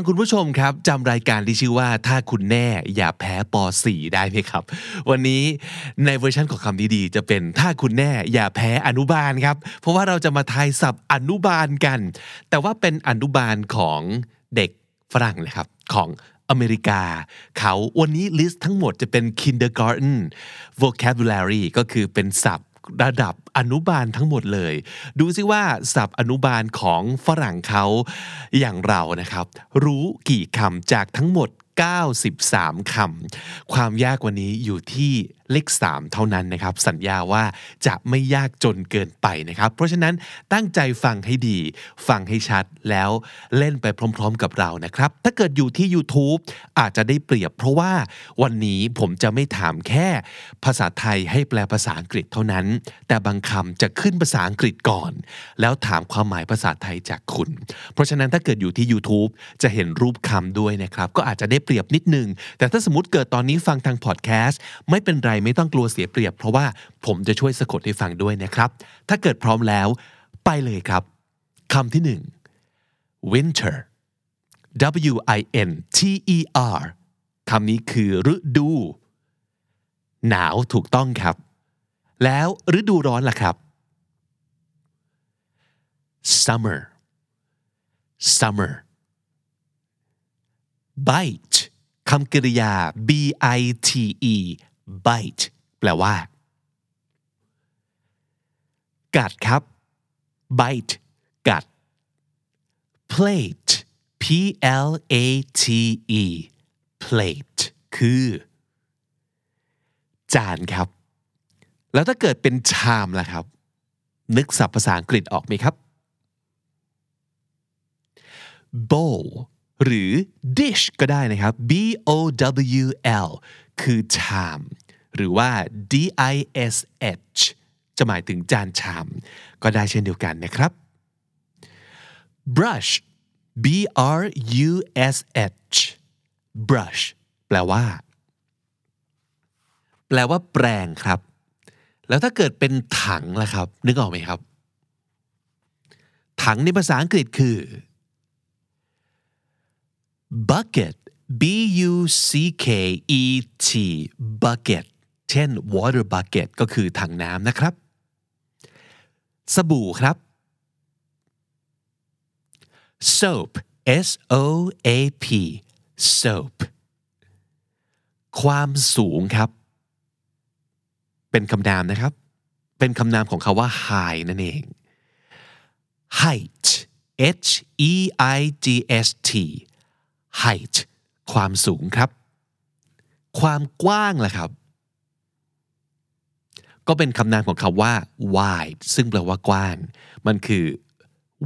ฟังคุณผู้ชมครับจำรายการที่ชื่อว่าถ้าคุณแน่อย่าแพ้ป .4 ได้ไหมครับ วันนี้ในเวอร์ชันของคำนี้ดี จะเป็นถ้าคุณแน่อย่าแพ้อนุบาลครับ เพราะว่าเราจะมาทายศัพท์อนุบาลกัน แต่ว่าเป็นอนุบาลของเด็กฝรั่งนะครับ ของอเมริกา เขาวันนี้ list ทั้งหมดจะเป็น kindergarten vocabulary ก็คือเป็นศัพท์ ระดับอนุบาลทั้งหมดเลย ดูซิว่าศัพท์อนุบาลของฝรั่งเขาอย่างเรานะครับ รู้กี่คำจากทั้งหมด 93 คำ ความยากกว่านี้อยู่ที่ เลข 3 เท่านั้นนะครับ สัญญาว่าจะไม่ยากจนเกินไปนะครับ เพราะฉะนั้นตั้งใจฟังให้ดี ฟังให้ชัดแล้วเล่นไปพร้อม ๆ กับเรานะครับ ถ้าเกิดอยู่ที่ YouTube อาจจะได้เปรียบ เพราะว่าวันนี้ผมจะไม่ถามแค่ภาษาไทยให้แปลภาษาอังกฤษเท่านั้น แต่บางคำจะขึ้นภาษาอังกฤษก่อน แล้วถามความหมายภาษาไทยจากคุณ เพราะฉะนั้นถ้าเกิดอยู่ที่ YouTube จะเห็นรูปคำด้วยนะครับ ก็อาจจะได้เปรียบนิดนึง แต่ถ้าสมมติเกิดตอนนี้ฟังทางพอดแคสต์ไม่เป็นไรไม่ต้องกลัวเสียเปรียบ เพราะว่าผมจะช่วยสะกดให้ฟังด้วยนะครับ ถ้าเกิดพร้อมแล้ว ไปเลยครับคำที่หนึ่ง winter W I N T E R คำนี้คือฤดู หนาวถูกต้องครับ แล้วฤดูร้อนล่ะครับ summer summer bite คำกริยา b i t e bite แปลว่า กัดครับ bite กัด plate p l a t e plate คือ จานครับ แล้วถ้าเกิดเป็นชามล่ะครับ นึกศัพท์ภาษาอังกฤษออกไหมครับ bowl หรือ dish ก็ได้นะครับ b o w l คือ ชาม หรือว่า d i s h จะหมายถึงจานชาม ก็ได้เช่นเดียวกันนะครับ brush b r u s h brush แปลว่า แปลว่าแปรงครับ แล้วถ้าเกิดเป็นถังล่ะครับ นึกออกไหมครับ ถังในภาษาอังกฤษคือ bucket b u c k e t bucket เช่น water bucket ก็คือถังน้ำนะครับ สบู่ครับ soap s o a p soap ความสูงครับ เป็นคำนามนะครับ เป็นคำนามของคาว่า high นั่นเอง height h e i g s t height ความสูงครับ ความกว้างล่ะครับ ก็เป็นคำนามของคำว่า wide ซึ่งแปลว่ากว้าง มันคือ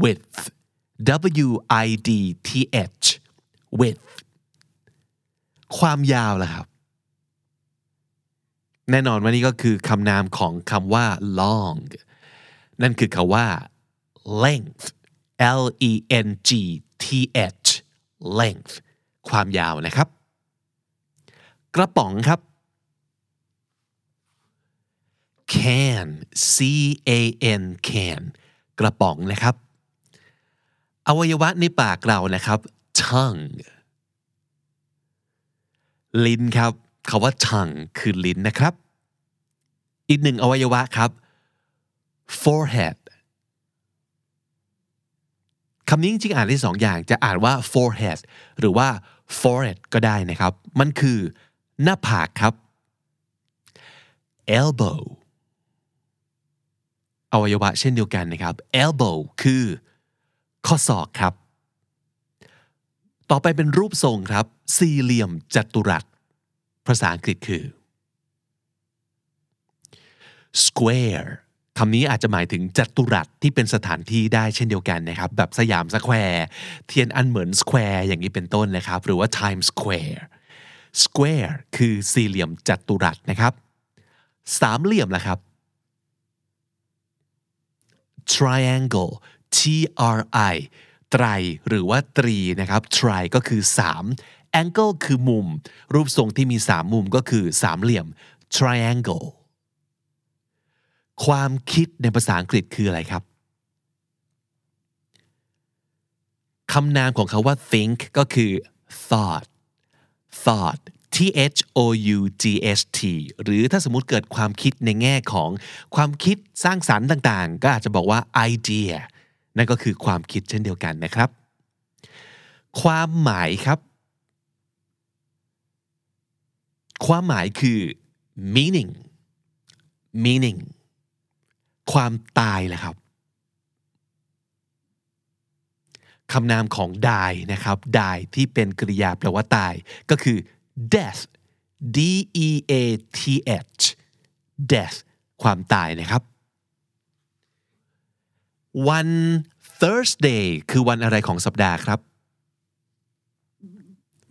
width w i d t h width ความยาวล่ะครับ แน่นอนว่านี่ก็คือคำนามของคำว่า long นั่นคือคำว่า length l e n g t h length ความยาวนะครับ กระป๋องครับ can c a n can กระป๋องนะครับ อวัยวะในปากเรานะครับ tongue ลิ้นครับคาว่า tongue คือลิ้นนะครับ อีกหนึ่งอวัยวะครับ forehead คำนี้จริงๆอ่านได้สองอย่างจะอ่านว่า forehead หรือว่า forehead ก็ได้นะครับ มันคือหน้าผากครับ elbow อวัยวะเช่นเดียวกันนะครับ elbow คือ ข้อศอกครับ ต่อไปเป็นรูปทรงครับ สี่เหลี่ยมจัตุรัส ภาษาอังกฤษคือ square คำนี้อาจจะหมายถึงจัตุรัสที่เป็นสถานที่ได้เช่นเดียวกันนะครับ แบบสยามสแควร์เทียนอันเหมือนสแควร์อย่างนี้เป็นต้นนะครับ หรือว่า Times Square square คือสี่เหลี่ยมจัตุรัสนะครับ สามเหลี่ยมละครับ triangle T R I ไตรหรือว่าตรีนะครับ tri ก็คือ 3 angle คือมุม รูปทรงที่มี 3 มุมก็คือสามเหลี่ยม triangle ความคิดในภาษาอังกฤษคืออะไรครับคำนามของคาว่า think ก็คือ thought thought T H O U G H T หรือถ้าสมมติเกิดความคิดในแง่ของความคิดสร้างสรรค์ต่างๆ ก็อาจจะบอกว่า idea นั่นก็คือความคิดเช่นเดียวกันนะครับ ความหมายครับ ความหมายคือ meaning meaning ความตายแหละครับคำนามของ die นะครับ die ที่เป็นกริยาแปลว่าตาย ก็คือ death d e a t h death ความตายนะครับ วัน Thursday คือวันอะไรของสัปดาห์ครับ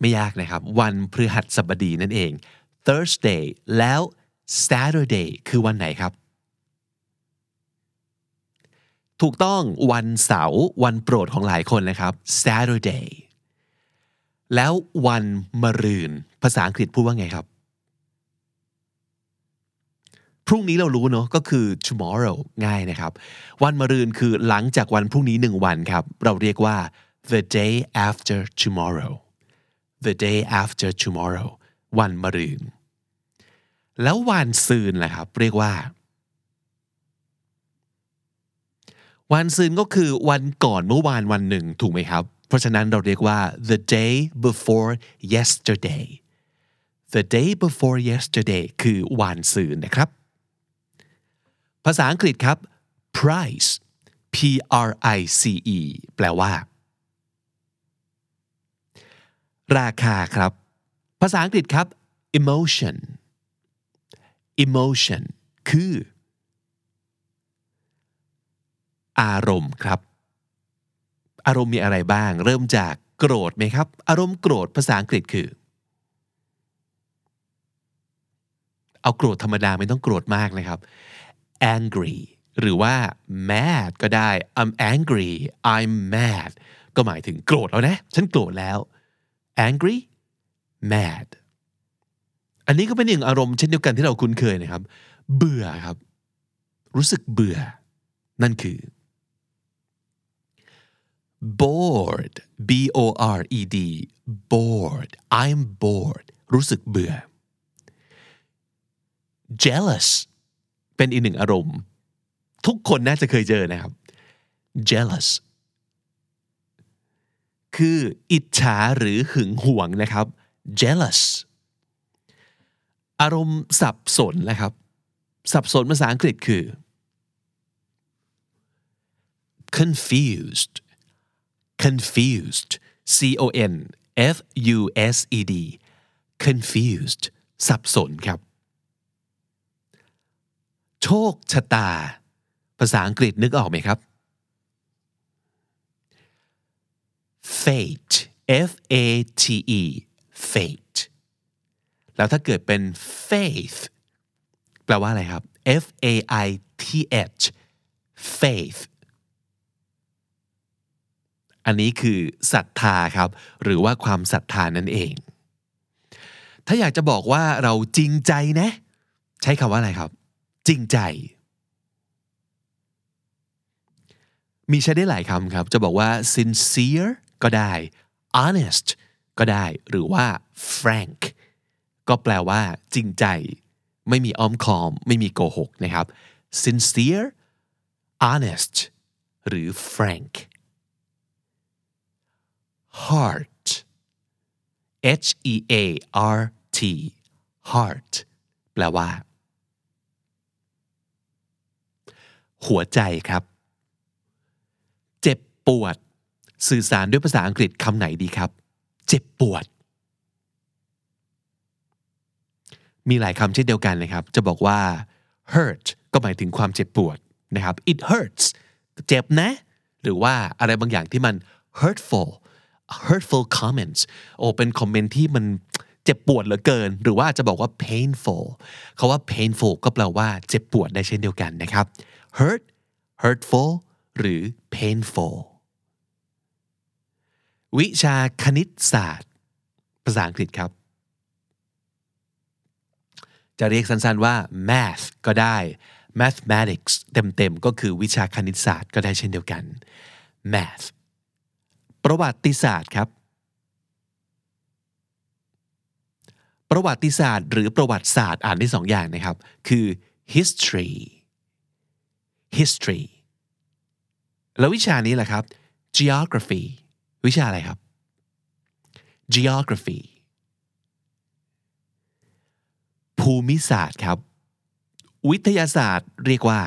ไม่ยากนะครับ วันพฤหัสบดีนั่นเอง Thursday แล้ว Saturday คือวันไหนครับ ถูกต้องวันเสาร์วันโปรดของหลายคนนะครับ Saturday แล้ววันมะรืน ภาษาอังกฤษพูดว่าไงครับ พรุ่งนี้เรารู้เนาะก็คือ tomorrow ง่ายนะครับ วันมะรืนคือหลังจากวันพรุ่งนี้หนึ่งวันครับ เราเรียกว่า the day after tomorrow the day after tomorrow วันมะรืน แล้ววันซืนล่ะครับ เรียกว่า วันซืนก็คือวันก่อนเมื่อวานวันหนึ่งถูกไหมครับ เพราะฉะนั้นเราเรียกว่า the day before yesterday the day before yesterday คือวันซืนนะครับ ภาษาอังกฤษครับ price p r i c e แปลว่า ราคาครับ ภาษาอังกฤษครับ emotion emotion คือ อารมณ์ครับ อารมณ์มีอะไรบ้าง เริ่มจากโกรธไหมครับ อารมณ์โกรธภาษาอังกฤษคือ เอาโกรธธรรมดาไม่ต้องโกรธมากนะครับ angry หรือว่า mad ก็ได้ I'm angry I'm mad ก็หมายถึงโกรธแล้วนะ ฉันโกรธแล้ว angry mad อันนี้ก็เป็นหนึ่งอารมณ์เช่นเดียวกันที่เราคุ้นเคยนะครับ เบื่อครับ รู้สึกเบื่อ นั่นคือ bored b o r e d bored I'm bored รู้สึกเบื่อ jealous เป็นอีกหนึ่งอารมณ์ ทุกคนน่าจะเคยเจอนะครับ jealous คืออิจฉาหรือหึงหวงนะครับ jealous อารมณ์สับสนนะครับ สับสนภาษาอังกฤษคือ confused confused c o n f u s e d confused สับสนครับ โชคชะตา ภาษาอังกฤษนึกออกไหมครับ fate f a t e fate แล้วถ้าเกิดเป็น faith แปลว่าอะไรครับ f a i t h faith อันนี้คือศรัทธาครับ หรือว่าความศรัทธานั่นเอง ถ้าอยากจะบอกว่าเราจริงใจนะ ใช้คำว่าอะไรครับ จริงใจ มีใช้ได้หลายคำครับ จะบอกว่า sincere ก็ได้ honest ก็ได้ หรือว่า frank ก็แปลว่า จริงใจ ไม่มีอ้อมคอม ไม่มีโกหกนะครับ sincere honest หรือ frank heart h e a r t heart แปลว่า หัวใจครับ เจ็บปวด สื่อสารด้วยภาษาอังกฤษคำไหนดีครับ เจ็บปวด มีหลายคำเช่นเดียวกันนะครับ จะบอกว่า hurt ก็หมายถึงความเจ็บปวดนะครับ it hurts เจ็บนะ หรือว่าอะไรบางอย่างที่มัน hurtful hurtful comments โอ้เป็นคอมเมนต์ที่มันเจ็บปวดเหลือเกิน หรือว่าจะบอกว่า painful คาว่า painful ก็แปลว่าเจ็บปวดได้เช่นเดียวกันนะครับ hurt hurtful หรือ painful วิชาคณิตศาสตร์ ภาษาอังกฤษครับ จะเรียกสั้นๆว่า math ก็ได้ mathematics เต็มๆ ก็คือวิชาคณิตศาสตร์ก็ได้เช่นเดียวกัน math ประวัติศาสตร์ครับ ประวัติศาสตร์ หรือประวัติศาสตร์อ่านได้สองอย่างนะครับ คือ history history แล้ววิชานี้แหละครับ geography วิชาอะไรครับ geography ภูมิศาสตร์ครับ วิทยาศาสตร์เรียกว่า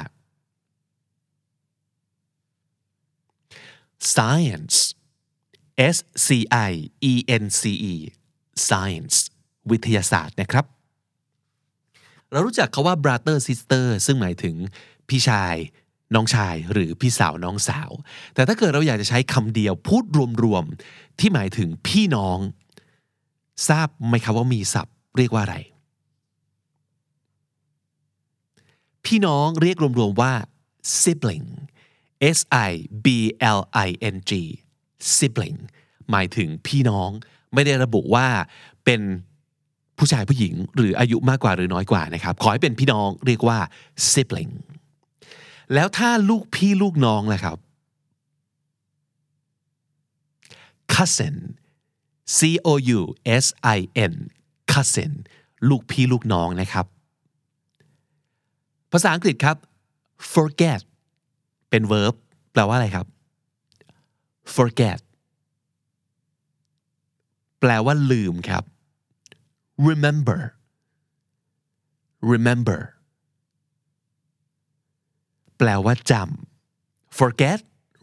science S C I E N C E science วิทยาศาสตร์นะครับ เรารู้จักคาว่า brother sister ซึ่งหมายถึงพี่ชาย น้องชายหรือพี่สาวน้องสาว แต่ถ้าเกิดเราอยากจะใช้คำเดียวพูดรวมๆ ที่หมายถึงพี่น้อง ทราบไหมครับว่ามีศัพท์เรียกว่าอะไร พี่น้องเรียกรวมๆว่า sibling S I B L I N G sibling หมายถึงพี่น้อง ไม่ได้ระบุว่าเป็นผู้ชายผู้หญิง หรืออายุมากกว่าหรือน้อยกว่านะครับ ขอให้เป็นพี่น้องเรียกว่า sibling แล้วถ้าลูกพี่ลูกน้องล่ะครับ cousin C O U S I N cousin ลูกพี่ลูกน้องนะครับ ภาษาอังกฤษครับ forget เป็น verb แปลว่าอะไรครับ forget แปลว่าลืมครับ remember remember แปลว่าจำ forget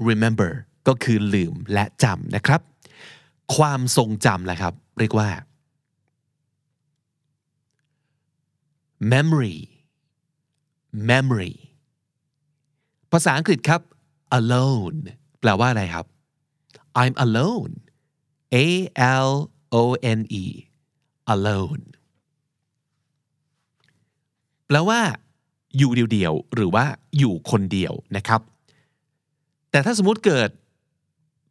remember ก็คือลืมและจำนะครับ ความทรงจำแหละครับ เรียกว่า memory memory ภาษาอังกฤษครับ alone แปลว่าอะไรครับ I'm alone A L O N E alone แปลว่า อยู่เดียวๆหรือว่าอยู่คนเดียวนะครับ แต่ถ้าสมมติเกิด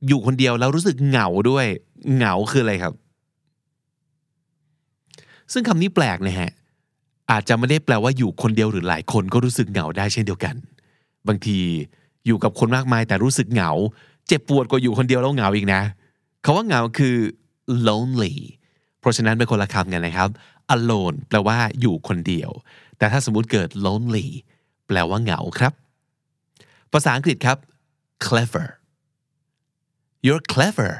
อยู่คนเดียวแล้วรู้สึกเหงาด้วย เหงาคืออะไรครับ ซึ่งคำนี้แปลกนะฮะอาจจะไม่ได้แปลว่าอยู่คนเดียวหรือหลายคนก็รู้สึกเหงาได้เช่นเดียวกัน บางทีอยู่กับคนมากมายแต่รู้สึกเหงา เจ็บปวดกว่าอยู่คนเดียวแล้วเหงาอีกนะคาว่าเหงาคือ lonely เพราะฉะนั้นเป็นคนละคำกันนะครับ alone แปลว่าอยู่คนเดียว แต่ถ้าสมมุติเกิด lonely แปลว่าเหงาครับ ภาษาอังกฤษครับ clever you're clever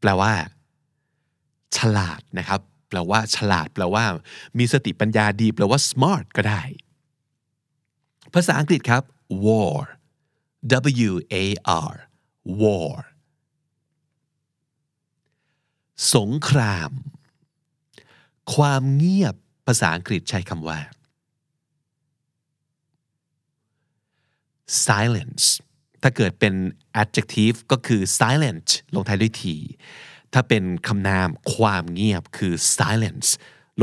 แปลว่า ฉลาดนะครับ แปลว่า ฉลาด แปลว่า มีสติปัญญาดี แปลว่า smart ก็ได้ ภาษาอังกฤษครับ war W A R war สงคราม ความเงียบภาษาอังกฤษใช้คำว่า silence ถ้าเกิดเป็น adjective ก็คือ silent ลงท้ายด้วย t ถ้าเป็นคำนามความเงียบคือ silence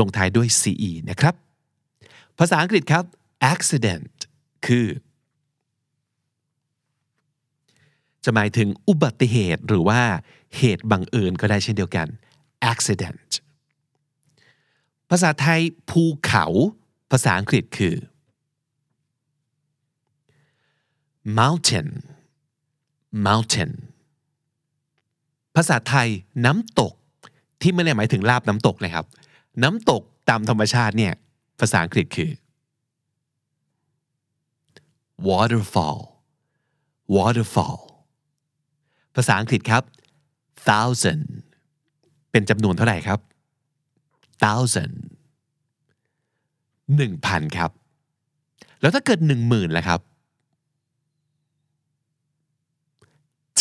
ลงท้ายด้วย ce นะครับ ภาษาอังกฤษครับ accident คือ จะหมายถึงอุบัติเหตุหรือว่าเหตุบังเอิญก็ได้เช่นเดียวกัน accident ภาษาไทยภูเขา ภาษาอังกฤษคือ mountain mountain ภาษาไทยน้ำตก ที่ไม่ได้หมายถึงลาบน้ำตกนะครับ น้ำตกตามธรรมชาติเนี่ย ภาษาอังกฤษคือ waterfall waterfall ภาษาอังกฤษครับ thousand เป็นจำนวนเท่าไหร่ครับ thousand หนึ่งพันครับ แล้วถ้าเกิดหนึ่งหมื่นล่ะครับ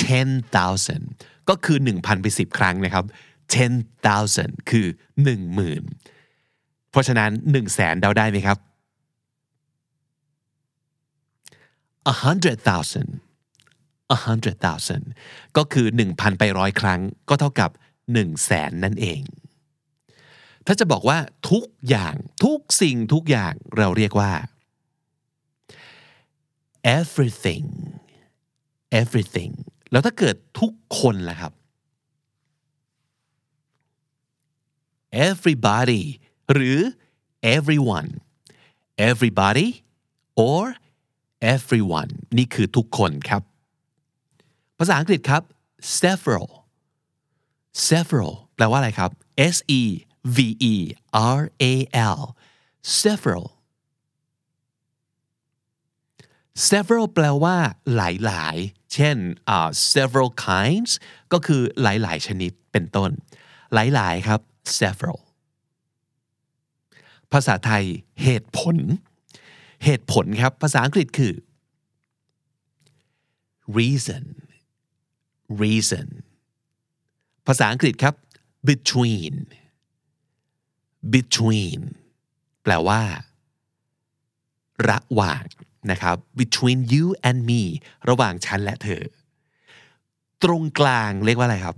ten thousand ก็คือหนึ่งพันไปสิบครั้งนะครับ ten thousand คือหนึ่งหมื่นเพราะฉะนั้นหนึ่งแสนเดาได้ไหมครับ a hundred thousand a hundred thousand ก็คือหนึ่งพันไปร้อยครั้ง ก็เท่ากับหนึ่งแสนนั่นเอง ถ้าจะบอกว่าทุกอย่างทุกสิ่งทุกอย่างเราเรียกว่า everything everything แล้วถ้าเกิดทุกคนล่ะครับ everybody หรือ everyone everybody or everyone นี่คือทุกคนครับ ภาษาอังกฤษครับ several several แปลว่าอะไรครับ S E V E R A L several several แปลว่าหลายๆเช่น uh, several kinds ก็คือหลายๆชนิดเป็นต้น หลายๆครับ several ภาษาไทยเหตุผล เหตุผลครับ ภาษาอังกฤษคือ reason reason ภาษาอังกฤษครับ between between แปลว่า ระหว่างนะครับ between you and me ระหว่างฉันและเธอ ตรงกลางเรียกว่าอะไรครับ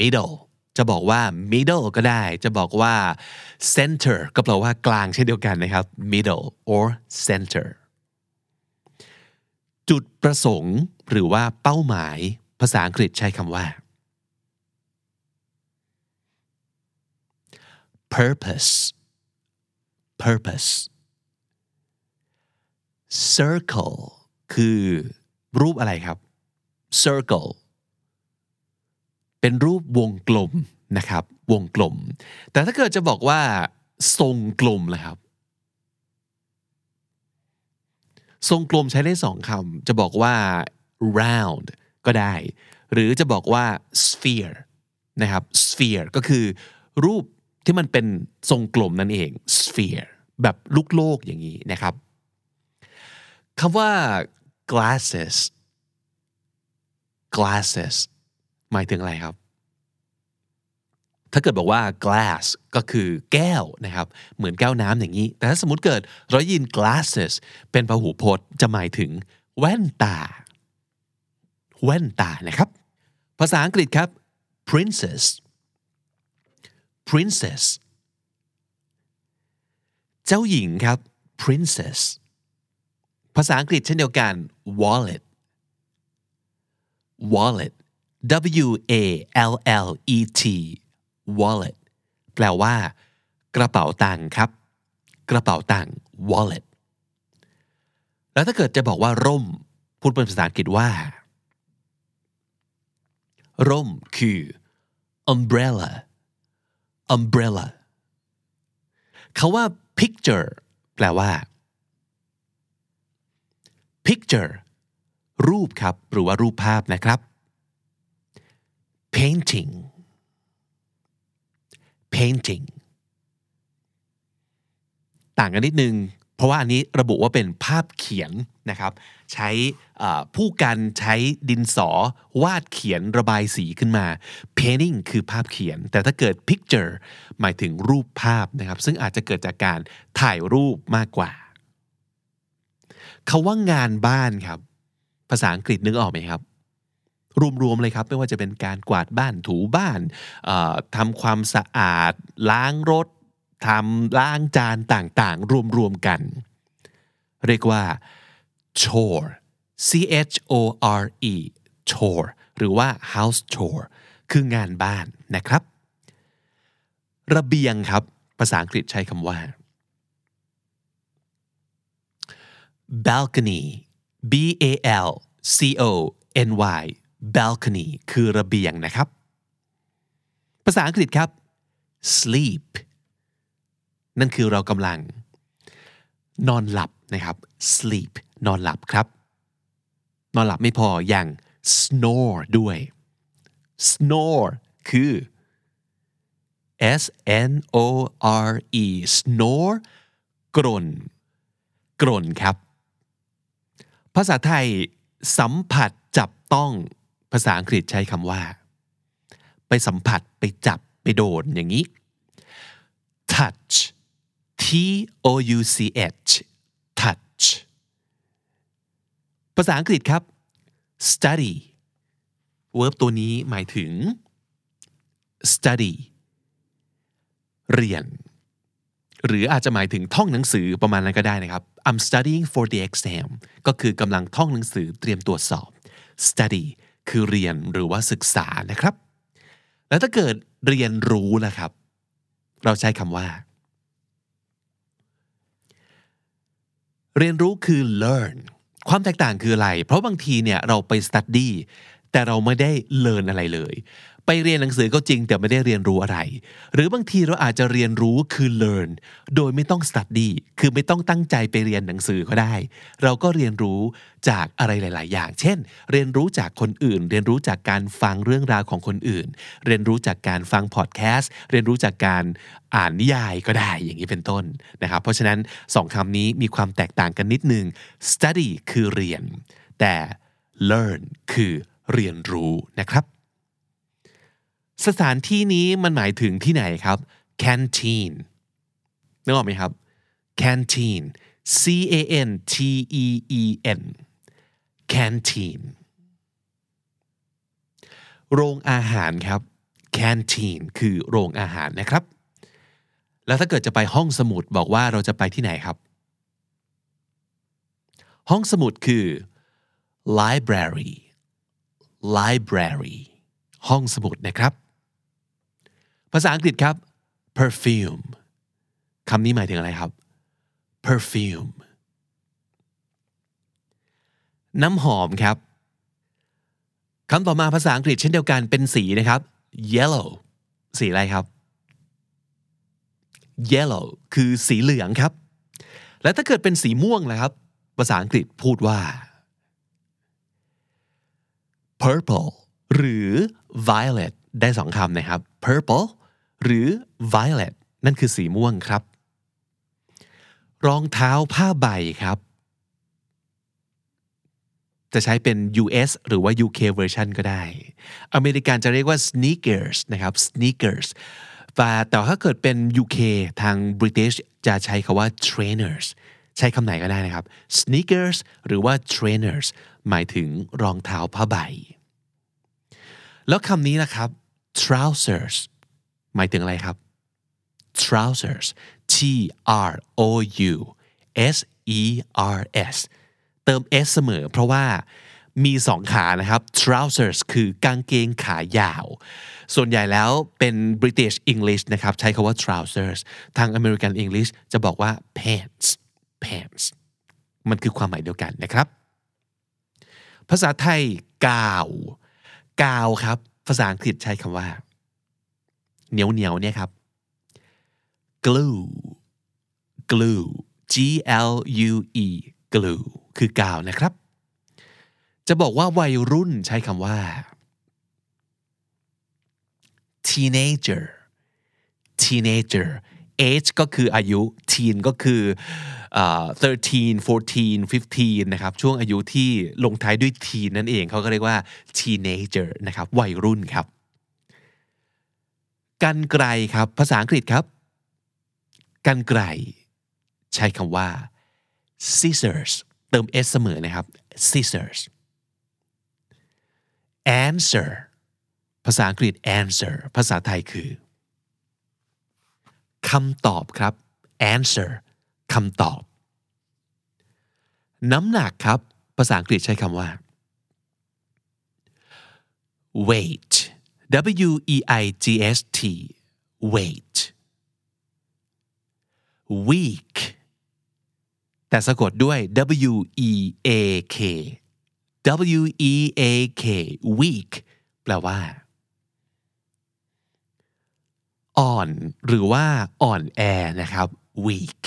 middle จะบอกว่า middle ก็ได้ จะบอกว่า center ก็แปลว่ากลางเช่นเดียวกันนะครับ middle or center จุดประสงค์หรือว่าเป้าหมาย ภาษาอังกฤษใช้คำว่า purpose purpose circle คือรูปอะไรครับ circle เป็นรูปวงกลมนะครับ วงกลม แต่ถ้าเกิดจะบอกว่า ทรงกลมเลยครับ ทรงกลมใช้ได้สองคำจะบอกว่า round ก็ได้ หรือจะบอกว่า sphere นะครับ sphere ก็คือ รูปที่มันเป็นทรงกลมนั่นเอง sphere แบบลูกโลกอย่างนี้นะครับคำว่า glasses glasses หมายถึงอะไรครับ ถ้าเกิดบอกว่า glass ก็คือแก้วนะครับ เหมือนแก้วน้ำอย่างนี้ แต่ถ้าสมมติเกิดเรายิน glasses เป็นพหูพจน์จะหมายถึง แว่นตา แว่นตานะครับ ภาษาอังกฤษครับ princess princess เจ้าหญิงครับ princess ภาษาอังกฤษเช่นเดียวกัน wallet wallet W A L L E T wallet แปลว่า กระเป๋าตังค์ครับ กระเป๋าตังค์ wallet แล้วถ้าเกิดจะบอกว่าร่ม พูดเป็นภาษาอังกฤษว่า ร่มคือ umbrella umbrella เขาว่า picture แปลว่า picture รูปครับ หรือว่ารูปภาพนะครับ painting painting ต่างกันนิดนึง เพราะว่าอันนี้ระบุว่าเป็นภาพเขียนนะครับ ใช้ผู้กันใช้ดินสอวาดเขียนระบายสีขึ้นมา painting คือภาพเขียน แต่ถ้าเกิด picture หมายถึงรูปภาพนะครับ ซึ่งอาจจะเกิดจากการถ่ายรูปมากกว่าคาว่างานบ้านครับ ภาษาอังกฤษนึกออกไหมครับ รวมๆเลยครับ ไม่ว่าจะเป็นการกวาดบ้านถูบ้านทำความสะอาด ล้างรถทำล้างจานต่างๆ รวมๆกัน เรียกว่า chore C H O R E chore หรือว่า house chore คืองานบ้านนะครับ ระเบียงครับ ภาษาอังกฤษใช้คำว่า balcony B A L C O N Y balcony คือระเบียงนะครับ ภาษาอังกฤษครับ sleep นั่นคือเรากำลัง นอนหลับนะครับ sleep นอนหลับครับ นอนหลับไม่พออย่าง snore ด้วย snore คือ S N O R E snore กรนกรนครับ ภาษาไทยสัมผัสจับต้องาษาอังกฤษใช้คำว่า ไปสัมผัสไปจับไปโดนอย่างนี้ touch T O U C H touch ภาษาอังกฤษครับ study verb ตัวนี้หมายถึง study เรียน หรืออาจจะหมายถึงท่องหนังสือประมาณนั้นก็ได้นะครับ I'm studying for the exam ก็คือกำลังท่องหนังสือเตรียมตรวจสอบ study คือเรียนหรือว่าศึกษานะครับ แล้วถ้าเกิดเรียนรู้นะครับ เราใช้คำว่า เรียนรู้คือ learn ความแตกต่างคืออะไร เพราะบางทีเนี่ยเราไป study แต่เราไม่ได้ learn อะไรเลย ไปเรียนหนังสือก็จริง แต่ไม่ได้เรียนรู้อะไร หรือบางทีเราอาจจะเรียนรู้คือ learn โดยไม่ต้อง study คือไม่ต้องตั้งใจไปเรียนหนังสือก็ได้ เราก็เรียนรู้จากอะไรหลาย ๆ อย่าง เช่น เรียนรู้จากคนอื่น เรียนรู้จากการฟังเรื่องราวของคนอื่น เรียนรู้จากการฟังพอดแคสต์เรียนรู้จากการอ่านนิยายก็ได้อย่างนี้เป็นต้นนะครับเพราะฉะนั้นสองคำนี้มีความแตกต่างกันนิดนึง study คือเรียน แต่ learn คือเรียนรู้นะครับ สถานที่นี้มันหมายถึงที่ไหนครับ canteen นึกออกไหมครับ canteen C A N T E E N canteen โรงอาหารครับ canteen คือโรงอาหารนะครับ แล้วถ้าเกิดจะไปห้องสมุดบอกว่าเราจะไปที่ไหนครับ ห้องสมุดคือ library library ห้องสมุดนะครับ ภาษาอังกฤษครับ perfume คำนี้หมายถึงอะไรครับ perfume น้ำหอมครับคำต่อมาภาษาอังกฤษเช่นเดียวกันเป็นสีนะครับ yellow สีอะไรครับ yellow คือสีเหลืองครับ และถ้าเกิดเป็นสีม่วงนะครับ ภาษาอังกฤษพูดว่า purple หรือ violet ได้สองคำนะครับ purple หรือ violet นั่นคือสีม่วงครับ รองเท้าผ้าใบครับ จะใช้เป็น US หรือว่า UK version ก็ได้ อเมริกันจะเรียกว่า sneakers นะครับ sneakers แต่แต่ถ้าเกิดเป็น UK ทาง British จะใช้คาว่า trainers ใช้คำไหนก็ได้นะครับ sneakers หรือว่า trainers หมายถึงรองเท้าผ้าใบ แล้วคำนี้นะครับ trousers หมายถึงอะไรครับ trousers T R O U S E R S เติม S เสมอ เพราะว่ามีสองขานะครับ trousers คือกางเกงขายาว ส่วนใหญ่แล้วเป็น British English นะครับ ใช้คาว่า trousers ทาง American English จะบอกว่า pants pants มันคือความหมายเดียวกันนะครับ ภาษาไทยกาว กาวครับ ภาษาอังกฤษใช้คำว่า เหนียวเหนียวเนี่ยครับ glue glue G L U E glue คือกาวนะครับ จะบอกว่าวัยรุ่นใช้คำว่า teenager teenager age ก็คืออายุ teen ก็คือ uh, 13 14 15นะครับ ช่วงอายุที่ลงท้ายด้วย teen นั่นเอง เขาก็เรียกว่า teenager นะครับ วัยรุ่นครับ กันไกลครับ ภาษาอังกฤษครับ กันไกล ใช้คำว่า scissors เติม s เสมอนะครับ scissors answer ภาษาอังกฤษ answer ภาษาไทยคือคำตอบครับ answer คำตอบ น้ำหนักครับ ภาษาอังกฤษใช้คำว่า weight W E I G S T weight week แต่สะกดด้วย W E A K W E A K week แปลว่า อ่อน หรือว่าอ่อนแอนะครับ weak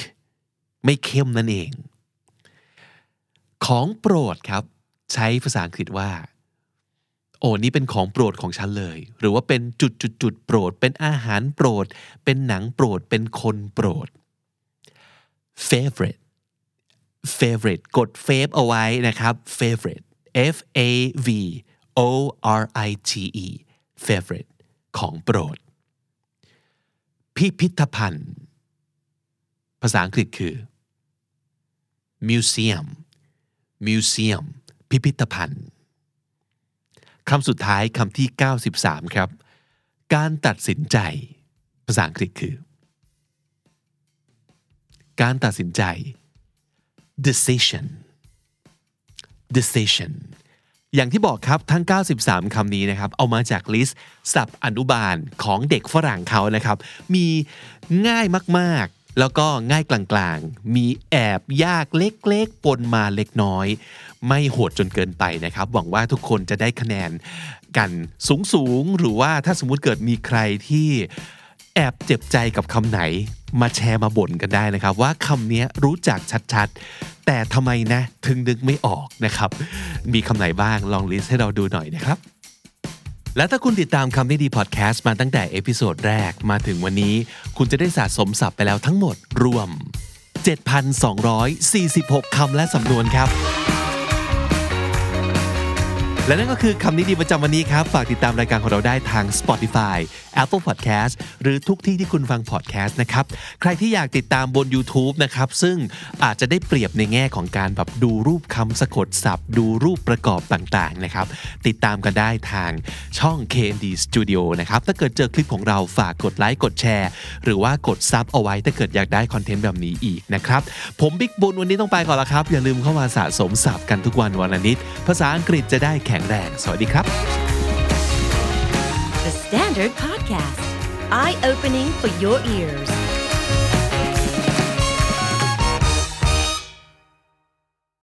ไม่เข้มนั่นเอง ของโปรดครับ ใช้ภาษาอังกฤษว่า โอ้นี่เป็นของโปรดของฉันเลย หรือว่าเป็นจุดจุดจุดโปรด เป็นอาหารโปรด เป็นหนังโปรด เป็นคนโปรด favorite favorite กด fave เอาไว้นะครับ favorite F A V O R I T E favorite ของโปรด พิพิธภัณฑ์ ภาษาอังกฤษคือ museum museum พิพิธภัณฑ์ คำสุดท้ายคำที่ 93 ครับ การตัดสินใจ ภาษาอังกฤษคือ การตัดสินใจ decision decision อย่างที่บอกครับทั้ง 93 คำนี้นะครับ เอามาจากลิสต์ศัพท์อนุบาลของเด็กฝรั่งเขานะครับ มีง่ายมากๆ แล้วก็ง่ายกลางๆ มีแอบยากเล็กๆ ปนมาเล็กน้อย ไม่โหดจนเกินไปนะครับ หวังว่าทุกคนจะได้คะแนนกันสูงๆหรือว่าถ้าสมมุติเกิดมีใครที่แอบเจ็บใจกับคำไหน มาแชร์มาบ่นกันได้นะครับ ว่าคำนี้รู้จักชัดๆ แต่ทำไมนะ ถึงนึกไม่ออกนะครับ มีคำไหนบ้างลอง list ให้เราดูหน่อยนะครับและถ้าคุณติดตามคำนี้ดีพอดแคสต์มาตั้งแต่ episode แรกมาถึงวันนี้ คุณจะได้สะสมศัพท์ไปแล้วทั้งหมดรวม 7,246 คำและสำนวนครับ และนั่นก็คือคำนี้ดีประจำวันนี้ครับ ฝากติดตามรายการของเราได้ทาง Spotify Apple Podcast หรือทุกที่ที่คุณฟัง podcast นะครับ ใครที่อยากติดตามบน YouTube นะครับ ซึ่งอาจจะได้เปรียบในแง่ของการแบบดูรูปคำสะกดศัพท์ ดูรูปประกอบต่างๆนะครับ ติดตามกันได้ทางช่อง KND Studio นะครับ ถ้าเกิดเจอคลิปของเราฝากกดไลค์กดแชร์ หรือว่ากดซับเอาไว้ถ้าเกิดอยากได้คอนเทนต์แบบนี้อีกนะครับ ผมบิ๊กบุญวันนี้ต้องไปก่อนละครับ อย่าลืมเข้ามาสะสมศัพท์กันทุกวันวันละนิด ภาษาอังกฤษจะได้แขข็งแรง สวัสดีครับ The Standard Podcast, eye opening for your ears.